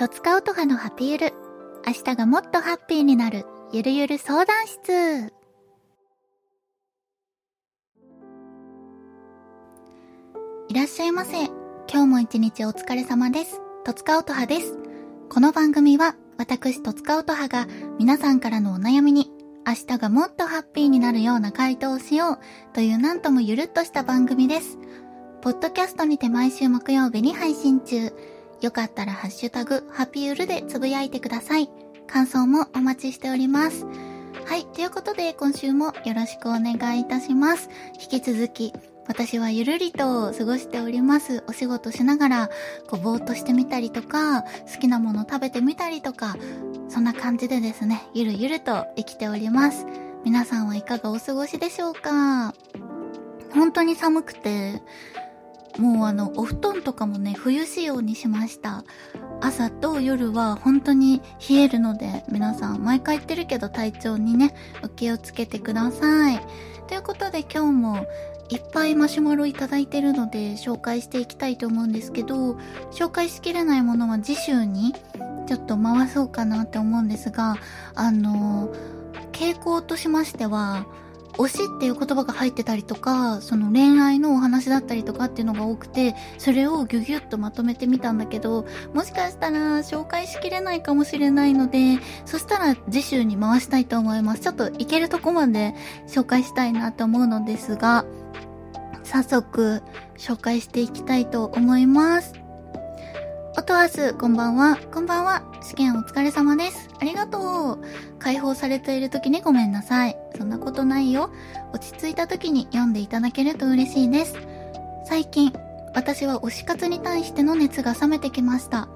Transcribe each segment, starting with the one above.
とつかうとはのハピゆる。明日がもっとハッピーになる、ゆるゆる相談室。いらっしゃいませ。今日も一日お疲れ様です。とつかうとはです。この番組は、私とつかうとはが皆さんからのお悩みに、明日がもっとハッピーになるような回答をしようというなんともゆるっとした番組です。ポッドキャストにて毎週木曜日に配信中。よかったらハッシュタグ、ハピーウルでつぶやいてください。感想もお待ちしております。はい。ということで、今週もよろしくお願いいたします。引き続き、私はゆるりと過ごしております。お仕事しながら、こう、ぼーっとしてみたりとか、好きなもの食べてみたりとか、そんな感じでですね、ゆるゆると生きております。皆さんはいかがお過ごしでしょうか？本当に寒くて、もうあの、お布団とかもね、冬仕様にしました。朝と夜は本当に冷えるので、皆さん毎回言ってるけど体調にね、お気をつけてください。ということで今日もいっぱいマシュマロいただいてるので紹介していきたいと思うんですけど、紹介しきれないものは次週にちょっと回そうかなって思うんですが、あの、傾向としましては、推しっていう言葉が入ってたりとか、その恋愛のお話だったりとかっていうのが多くて、それをギュギュッとまとめてみたんだけど、もしかしたら紹介しきれないかもしれないので、そしたら次週に回したいと思います。ちょっといけるとこまで紹介したいなと思うのですが、早速紹介していきたいと思います。おとわす、こんばんは。こんばんは。試験お疲れ様です。ありがとう。解放されている時にごめんなさい。そんなことないよ。落ち着いた時に読んでいただけると嬉しいです。最近、私は推し活に対しての熱が冷めてきました。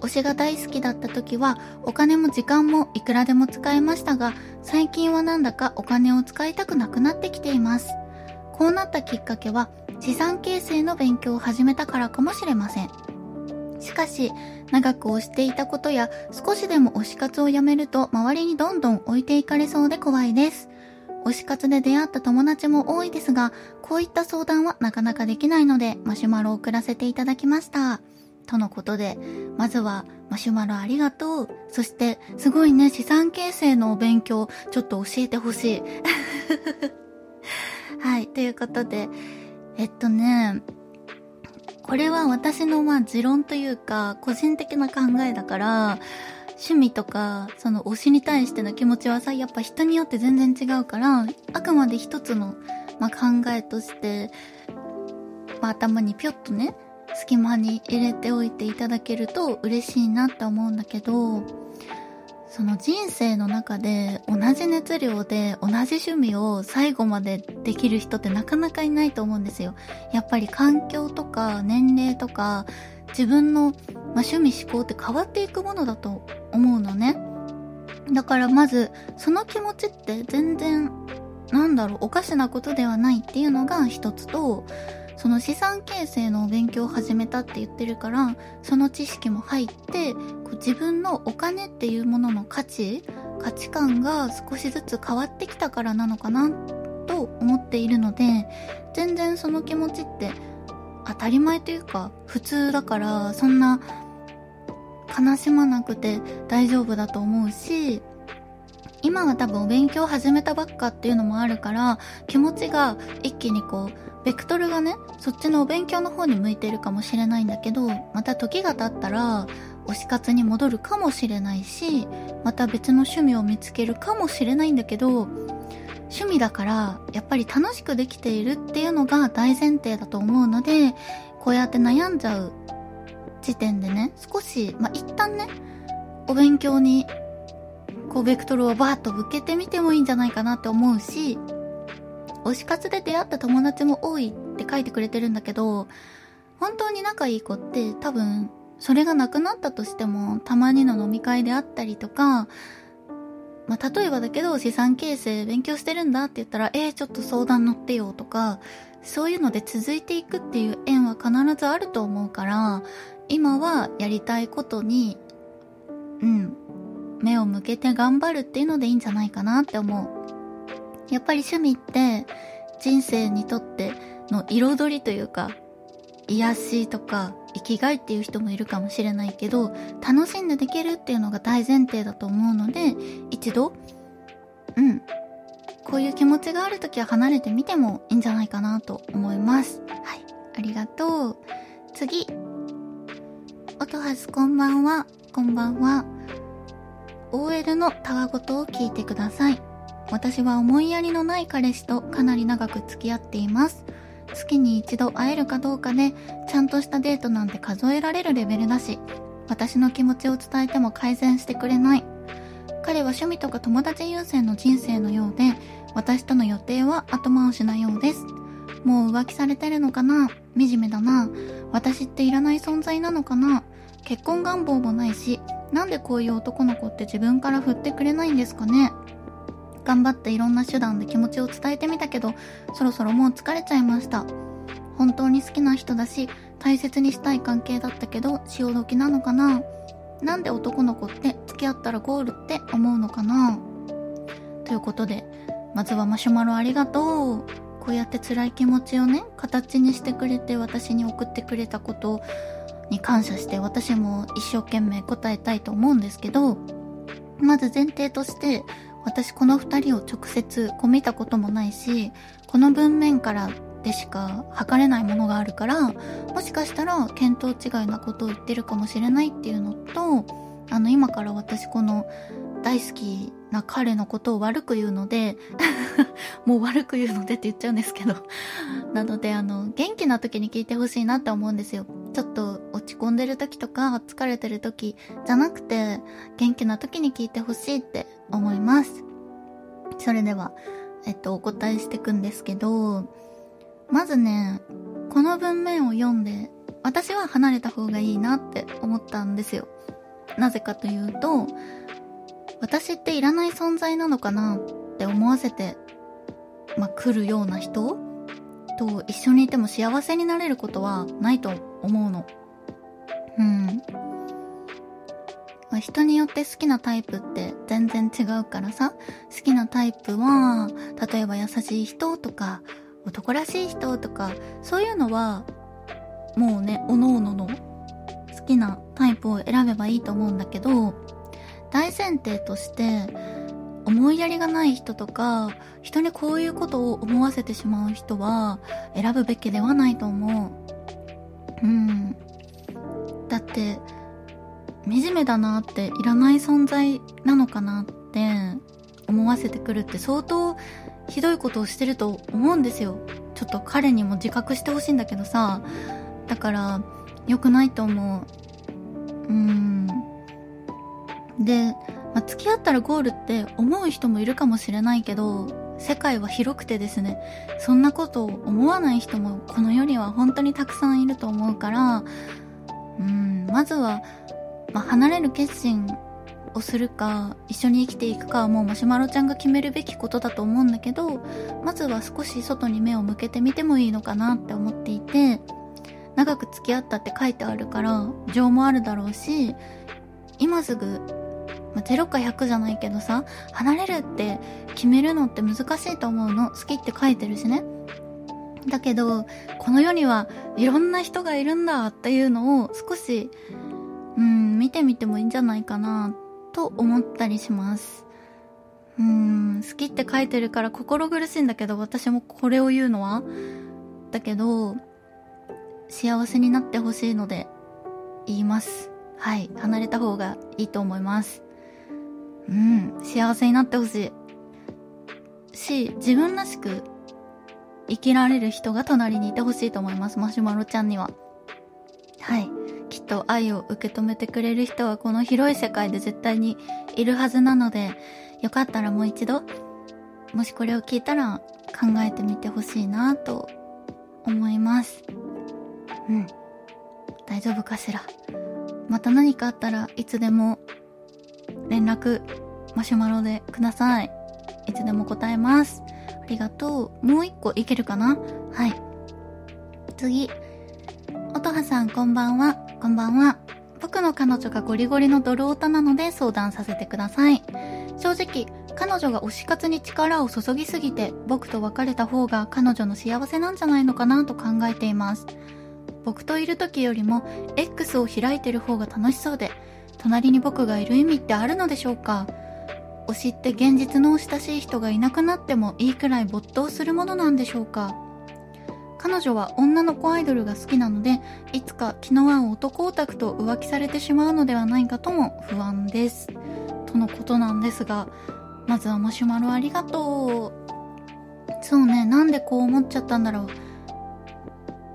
推しが大好きだった時は、お金も時間もいくらでも使えましたが、最近はなんだかお金を使いたくなくなってきています。こうなったきっかけは、資産形成の勉強を始めたからかもしれません。しかし、長く推していたことや少しでも推し活をやめると周りにどんどん置いていかれそうで怖いです。推し活で出会った友達も多いですが、こういった相談はなかなかできないのでマシュマロを送らせていただきました。とのことで、まずはマシュマロありがとう。そして、すごいね、資産形成のお勉強、ちょっと教えてほしい。はい、ということで、えっとね、これは私のまあ持論というか、個人的な考えだから、趣味とか、その推しに対しての気持ちはさ、やっぱ人によって全然違うから、あくまで一つの、まあ、考えとして、まあ、頭にぴょっとね、隙間に入れておいていただけると嬉しいなって思うんだけど、その人生の中で同じ熱量で同じ趣味を最後までできる人ってなかなかいないと思うんですよ。やっぱり環境とか年齢とか自分の、まあ、趣味思考って変わっていくものだと思うのね。だからまずその気持ちって全然なんだろうおかしなことではないっていうのが一つとその資産形成のお勉強を始めたって言ってるからその知識も入ってこう自分のお金っていうものの価値価値観が少しずつ変わってきたからなのかなと思っているので全然その気持ちって当たり前というか普通だからそんな悲しまなくて大丈夫だと思うし今は多分お勉強始めたばっかっていうのもあるから気持ちが一気にこうベクトルがねそっちのお勉強の方に向いてるかもしれないんだけどまた時が経ったら推し活に戻るかもしれないしまた別の趣味を見つけるかもしれないんだけど趣味だからやっぱり楽しくできているっていうのが大前提だと思うのでこうやって悩んじゃう時点でね少しまあ一旦ねお勉強にこうベクトルをバーッと向けてみてもいいんじゃないかなって思うし推し活で出会った友達も多いって書いてくれてるんだけど本当に仲いい子って多分それがなくなったとしてもたまにの飲み会であったりとかまあ、例えばだけど資産形成勉強してるんだって言ったら、えー、ちょっと相談乗ってよとか、そういうので続いていくっていう縁は必ずあると思うから、今はやりたいことに、うん、目を向けて頑張るっていうのでいいんじゃないかなって思う。やっぱり趣味って人生にとっての彩りというか、癒しとか生きがいっていう人もいるかもしれないけど、楽しんでできるっていうのが大前提だと思うので、一度、うん、こういう気持ちがある時は離れてみてもいいんじゃないかなと思います。はい、ありがとう。次。音はずこんばんは、こんばんは。OL のたわごとを聞いてください。私は思いやりのない彼氏とかなり長く付き合っています。月に一度会えるかどうかで、ちゃんとしたデートなんて数えられるレベルだし、私の気持ちを伝えても改善してくれない。彼は趣味とか友達優先の人生のようで、私との予定は後回しなようです。もう浮気されてるのかな惨めだな。私っていらない存在なのかな結婚願望もないし、なんでこういう男の子って自分から振ってくれないんですかね頑張っていろんな手段で気持ちを伝えてみたけど、そろそろもう疲れちゃいました。本当に好きな人だし、大切にしたい関係だったけど、潮時なのかななんで男の子って付き合ったらゴールって思うのかなということで、まずはマシュマロありがとう。こうやって辛い気持ちをね、形にしてくれて私に送ってくれたことに感謝して私も一生懸命答えたいと思うんですけど、まず前提として私この二人を直接こう見たこともないし、この文面からでしか測れないものがあるから、もしかしたら見当違いなことを言ってるかもしれないっていうのと、あの今から私この大好きな彼のことを悪く言うので もう悪く言うのでって言っちゃうんですけどなのであの、元気な時に聞いてほしいなって思うんですよ。ちょっと落ち込んでる時とか疲れてる時じゃなくて元気な時に聞いてほしいって思います。それでは、えっと、お答えしていくんですけど、まずね、この文面を読んで、私は離れた方がいいなって思ったんですよ。なぜかというと、私っていらない存在なのかなって思わせて、まあ、来るような人と一緒にいても幸せになれることはないと思うの。うん。人によって好きなタイプって全然違うからさ、好きなタイプは、例えば優しい人とか、男らしい人とか、そういうのは、もうね、おのおのの好きなタイプを選べばいいと思うんだけど、大前提として、思いやりがない人とか、人にこういうことを思わせてしまう人は、選ぶべきではないと思う。うん。だって、惨めだなっていらない存在なのかなって思わせてくるって相当ひどいことをしてると思うんですよ。ちょっと彼にも自覚してほしいんだけどさ。だから、良くないと思う。うん。で、まあ、付き合ったらゴールって思う人もいるかもしれないけど、世界は広くてですね、そんなことを思わない人もこの世には本当にたくさんいると思うから、うん、まずはまあ、離れる決心をするか一緒に生きていくかはもうマシュマロちゃんが決めるべきことだと思うんだけどまずは少し外に目を向けてみてもいいのかなって思っていて長く付き合ったって書いてあるから情もあるだろうし今すぐ、まあ、0か100じゃないけどさ離れるって決めるのって難しいと思うの。好きって書いてるしね。だけどこの世にはいろんな人がいるんだっていうのを少しうん、見てみてもいいんじゃないかな、と思ったりします。うん、好きって書いてるから心苦しいんだけど、私もこれを言うのは。だけど、幸せになってほしいので、言います。はい、離れた方がいいと思います。うん、幸せになってほしい。し、自分らしく生きられる人が隣にいてほしいと思います、マシュマロちゃんには。はい。きっと愛を受け止めてくれる人はこの広い世界で絶対にいるはずなので、よかったらもう一度、もしこれを聞いたら考えてみてほしいなと思います。うん。大丈夫かしら。また何かあったらいつでも連絡マシュマロでください。いつでも答えます。ありがとう。もう一個いけるかな？はい。次。音羽さんこんばんは。こんばんは。僕の彼女がゴリゴリのドルオタなので相談させてください。正直、彼女が推し活に力を注ぎすぎて、僕と別れた方が彼女の幸せなんじゃないのかなと考えています。僕といる時よりも X を開いてる方が楽しそうで、隣に僕がいる意味ってあるのでしょうか？推しって現実の親しい人がいなくなってもいいくらい没頭するものなんでしょうか彼女は女の子アイドルが好きなので、いつか気の合う男オタクと浮気されてしまうのではないかとも不安です。とのことなんですが、まずはマシュマロありがとう。そうね、なんでこう思っちゃったんだろう。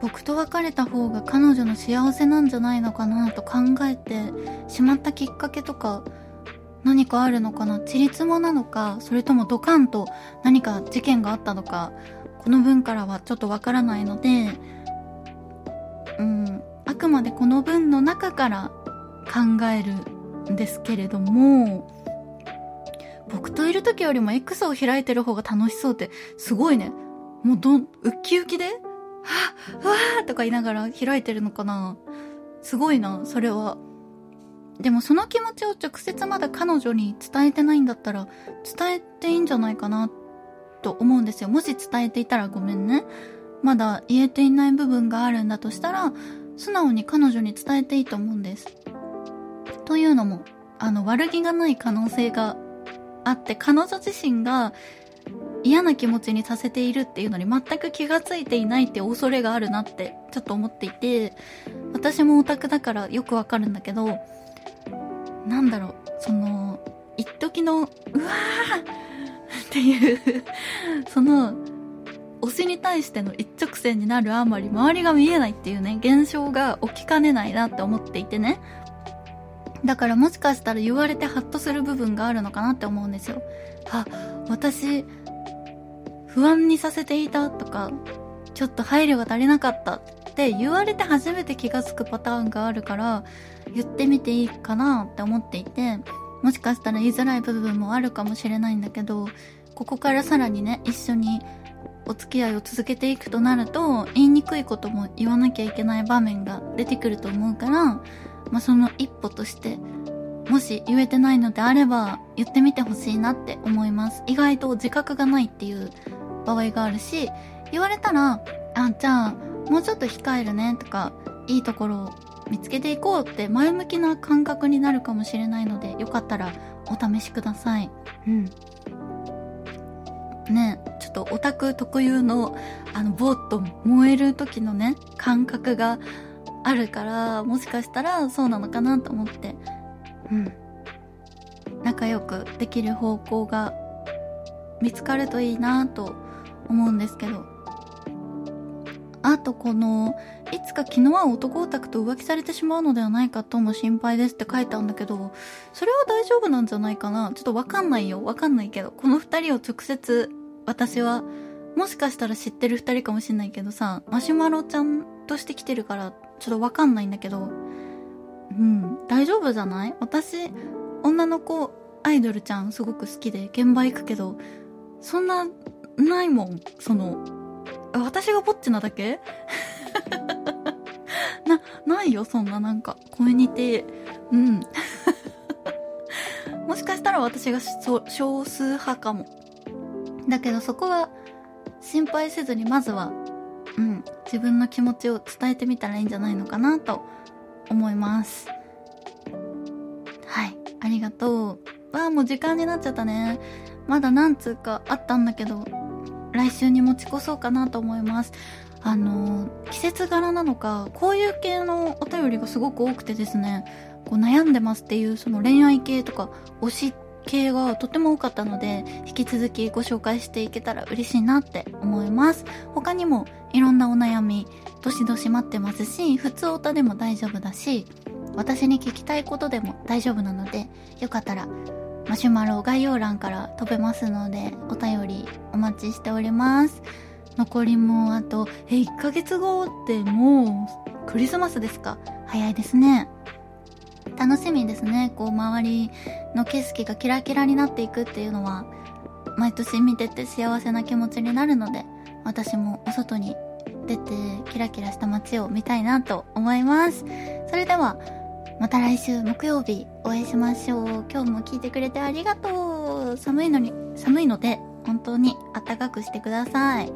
僕と別れた方が彼女の幸せなんじゃないのかなと考えてしまったきっかけとか何かあるのかなちりつもなのかそれともドカンと何か事件があったのかこの文からはちょっとわからないので、うん、あくまでこの文の中から考えるんですけれども、僕といる時よりも X を開いてる方が楽しそうって、すごいね。もうどん、ウッキウキで、はぁ、わーとか言いながら開いてるのかなすごいな、それは。でもその気持ちを直接まだ彼女に伝えてないんだったら、伝えていいんじゃないかなと思うんですよ。もし伝えていたらごめんね。まだ言えていない部分があるんだとしたら、素直に彼女に伝えていいと思うんです。というのも、あの、悪気がない可能性があって、彼女自身が嫌な気持ちにさせているっていうのに全く気がついていないって恐れがあるなってちょっと思っていて、私もオタクだからよくわかるんだけど、なんだろう、その、一時の、うわーっていうその、推しに対しての一直線になるあまり周りが見えないっていうね、現象が起きかねないなって思っていてね。だからもしかしたら言われてハッとする部分があるのかなって思うんですよ。あ、私、不安にさせていたとか、ちょっと配慮が足りなかったって言われて初めて気がつくパターンがあるから、言ってみていいかなって思っていて、もしかしたら言いづらい部分もあるかもしれないんだけど、ここからさらにね、一緒にお付き合いを続けていくとなると、言いにくいことも言わなきゃいけない場面が出てくると思うから、まあ、その一歩として、もし言えてないのであれば、言ってみてほしいなって思います。意外と自覚がないっていう場合があるし、言われたら、あ、じゃあ、もうちょっと控えるねとか、いいところを見つけていこうって前向きな感覚になるかもしれないので、よかったらお試しください。うん。ね、ちょっとオタク特有の、あの、ぼーっと燃える時のね、感覚があるから、もしかしたらそうなのかなと思って、うん。仲良くできる方向が見つかるといいなと思うんですけど。あとこの、いつか気の合う男オタクと浮気されてしまうのではないかとも心配ですって書いたんだけど、それは大丈夫なんじゃないかな？ちょっとわかんないよ。わかんないけど。この二人を直接、私は、もしかしたら知ってる二人かもしんないけどさ、マシュマロちゃんとして来てるから、ちょっとわかんないんだけど、うん、大丈夫じゃない？私、女の子アイドルちゃんすごく好きで現場行くけど、そんな、ないもん。その、私がぼっちなだけ？な、ないよ、そんななんか、コミュニティ。うん。もしかしたら私が少数派かも。だけどそこは心配せずにまずは、うん、自分の気持ちを伝えてみたらいいんじゃないのかなと思います。はい、ありがとう。わあ、もう時間になっちゃったね。まだ何通かあったんだけど、来週に持ち越そうかなと思います。あの、季節柄なのか、こういう系のお便りがすごく多くてですね、こう悩んでますっていうその恋愛系とか推し系がとても多かったので、引き続きご紹介していけたら嬉しいなって思います。他にもいろんなお悩み、どしどし待ってますし、普通歌でも大丈夫だし、私に聞きたいことでも大丈夫なので、よかったらマシュマロ概要欄から飛べますので、お便りお待ちしております。残りもあと、え、1ヶ月後ってもう、クリスマスですか？早いですね。楽しみですね。こう、周りの景色がキラキラになっていくっていうのは、毎年見てて幸せな気持ちになるので、私もお外に出てキラキラした街を見たいなと思います。それでは、また来週木曜日お会いしましょう。今日も聞いてくれてありがとう。寒いのに、寒いので本当に暖かくしてください。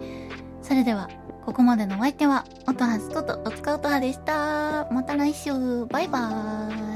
それでは、ここまでのお相手は、音はずことおつか音はでした。また来週、バイバーイ。